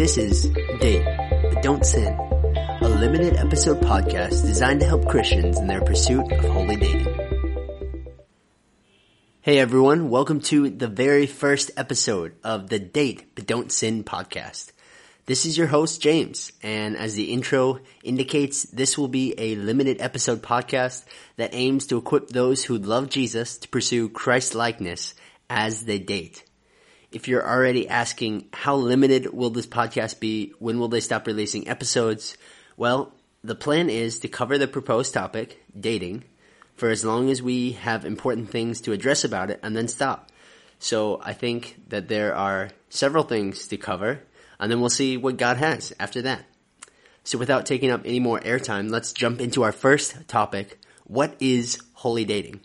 This is Date, but Don't Sin, a limited episode podcast designed to help Christians in their pursuit of holy dating. Hey everyone, welcome to the very first episode of the Date, but Don't Sin podcast. This is your host, James, and as the intro indicates, this will be a limited episode podcast that aims to equip those who love Jesus to pursue Christ likeness as they date. If you're already asking how limited will this podcast be, when will they stop releasing episodes? Well, the plan is to cover the proposed topic, dating, for as long as we have important things to address about it and then stop. So I think that there are several things to cover and then we'll see what God has after that. So without taking up any more airtime, let's jump into our first topic. What is holy dating?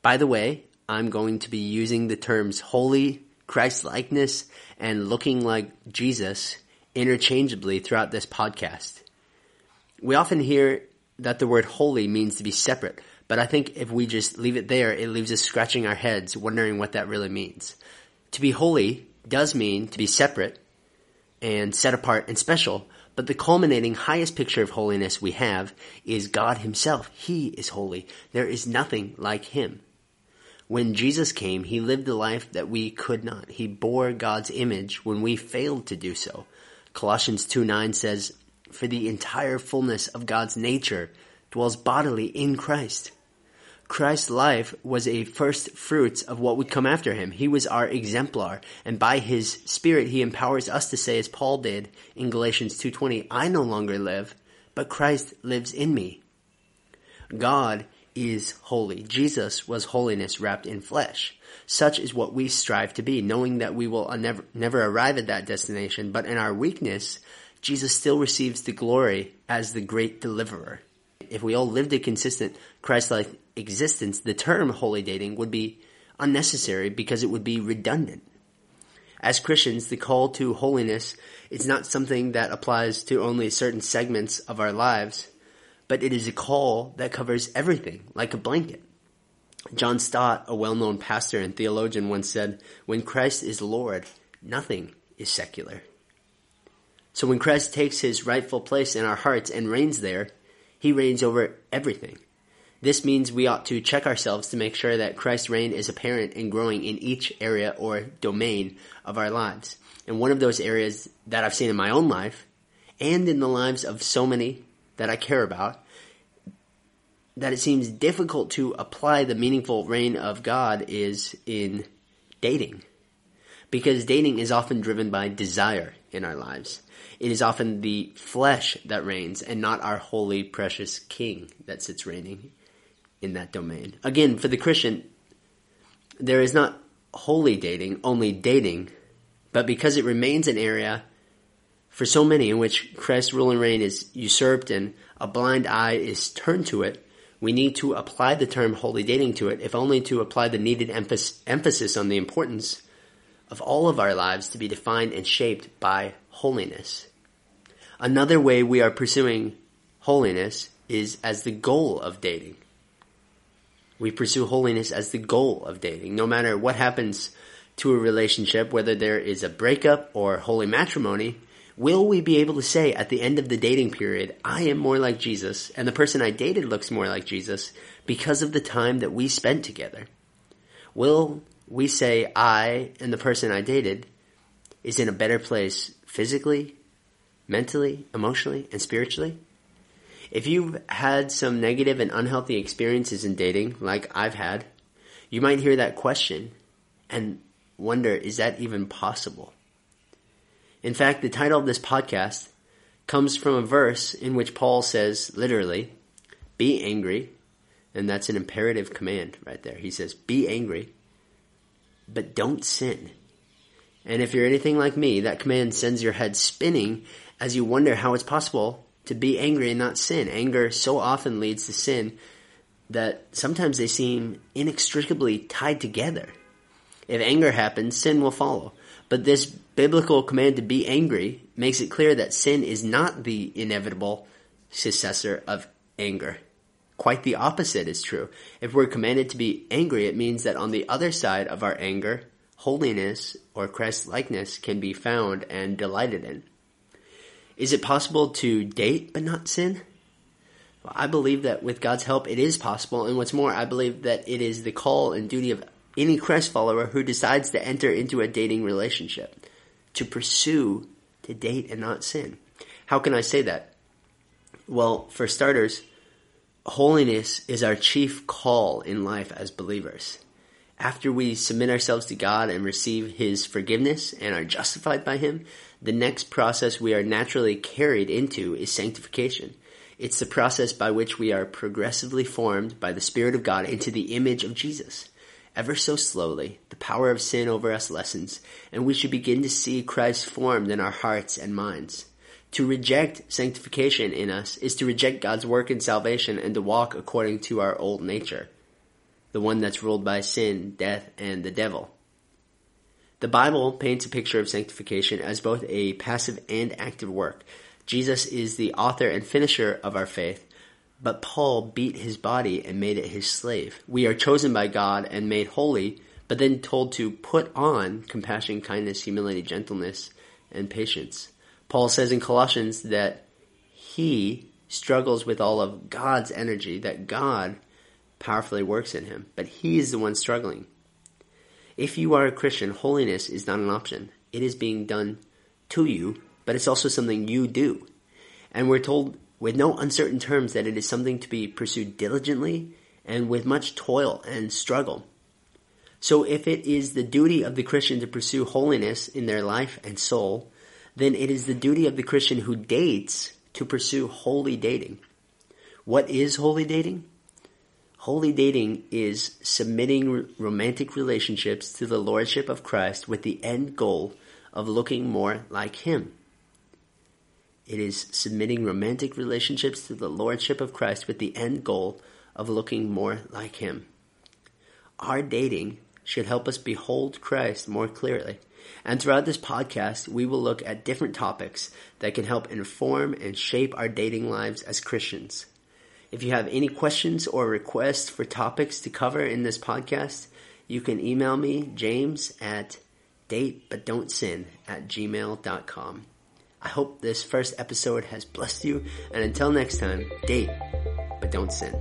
By the way, I'm going to be using the terms holy, Christ likeness, and looking like Jesus interchangeably throughout this podcast. We often hear that the word holy means to be separate, but I think if we just leave it there, it leaves us scratching our heads wondering what that really means. To be holy does mean to be separate and set apart and special, but the culminating highest picture of holiness we have is God himself. He is holy. There is nothing like him. When Jesus came, he lived the life that we could not. He bore God's image when we failed to do so. Colossians 2 9 says, For the entire fullness of God's nature dwells bodily in Christ. Christ's life was a first fruits of what would come after him. He was our exemplar, and by his spirit he empowers us to say as Paul did in Galatians 2:20, I no longer live, but Christ lives in me. God is holy. Jesus was holiness wrapped in flesh. Such is what we strive to be, knowing that we will never, never arrive at that destination, but in our weakness, Jesus still receives the glory as the great deliverer. If we all lived a consistent Christ-like existence, the term holy dating would be unnecessary because it would be redundant. As Christians, the call to holiness is not something that applies to only certain segments of our lives, but it is a call that covers everything, like a blanket. John Stott, a well-known pastor and theologian, once said, when Christ is Lord, nothing is secular. So when Christ takes his rightful place in our hearts and reigns there, he reigns over everything. This means we ought to check ourselves to make sure that Christ's reign is apparent and growing in each area or domain of our lives. And one of those areas that I've seen in my own life and in the lives of so many that I care about that it seems difficult to apply the meaningful reign of God is in dating. Because dating is often driven by desire in our lives. It is often the flesh that reigns and not our holy, precious King that sits reigning in that domain. Again, for the Christian, there is not holy dating, only dating, but because it remains an area for so many in which Christ's rule and reign is usurped and a blind eye is turned to it, we need to apply the term holy dating to it, if only to apply the needed emphasis on the importance of all of our lives to be defined and shaped by holiness. Another way we are pursuing holiness is as the goal of dating. We pursue holiness as the goal of dating. No matter what happens to a relationship, whether there is a breakup or holy matrimony, will we be able to say at the end of the dating period, I am more like Jesus and the person I dated looks more like Jesus because of the time that we spent together? Will we say I and the person I dated is in a better place physically, mentally, emotionally, and spiritually? If you've had some negative and unhealthy experiences in dating, like I've had, you might hear that question and wonder, is that even possible? In fact, the title of this podcast comes from a verse in which Paul says, literally, be angry, and that's an imperative command right there. He says, be angry, but don't sin. And if you're anything like me, that command sends your head spinning as you wonder how it's possible to be angry and not sin. Anger so often leads to sin that sometimes they seem inextricably tied together. If anger happens, sin will follow. But this biblical command to be angry makes it clear that sin is not the inevitable successor of anger. Quite the opposite is true. If we're commanded to be angry, it means that on the other side of our anger, holiness or Christ likeness can be found and delighted in. Is it possible to date but not sin? Well, I believe that with God's help, it is possible. And what's more, I believe that it is the call and duty of any Christ follower who decides to enter into a dating relationship to pursue to date and not sin. How can I say that? Well, for starters, holiness is our chief call in life as believers. After we submit ourselves to God and receive His forgiveness and are justified by Him, the next process we are naturally carried into is sanctification. It's the process by which we are progressively formed by the Spirit of God into the image of Jesus. Ever so slowly, the power of sin over us lessens, and we should begin to see Christ formed in our hearts and minds. To reject sanctification in us is to reject God's work in salvation and to walk according to our old nature, the one that's ruled by sin, death, and the devil. The Bible paints a picture of sanctification as both a passive and active work. Jesus is the author and finisher of our faith, but Paul beat his body and made it his slave. We are chosen by God and made holy, but then told to put on compassion, kindness, humility, gentleness, and patience. Paul says in Colossians that he struggles with all of God's energy, that God powerfully works in him, but he is the one struggling. If you are a Christian, holiness is not an option. It is being done to you, but it's also something you do. And we're told with no uncertain terms that it is something to be pursued diligently and with much toil and struggle. So if it is the duty of the Christian to pursue holiness in their life and soul, then it is the duty of the Christian who dates to pursue holy dating. What is holy dating? Holy dating is submitting romantic relationships to the Lordship of Christ with the end goal of looking more like Him. It is submitting romantic relationships to the Lordship of Christ with the end goal of looking more like Him. Our dating should help us behold Christ more clearly. And throughout this podcast, we will look at different topics that can help inform and shape our dating lives as Christians. If you have any questions or requests for topics to cover in this podcast, you can email me, James at datebutdon'tsin at gmail.com. I hope this first episode has blessed you, and until next time, date, but don't sin.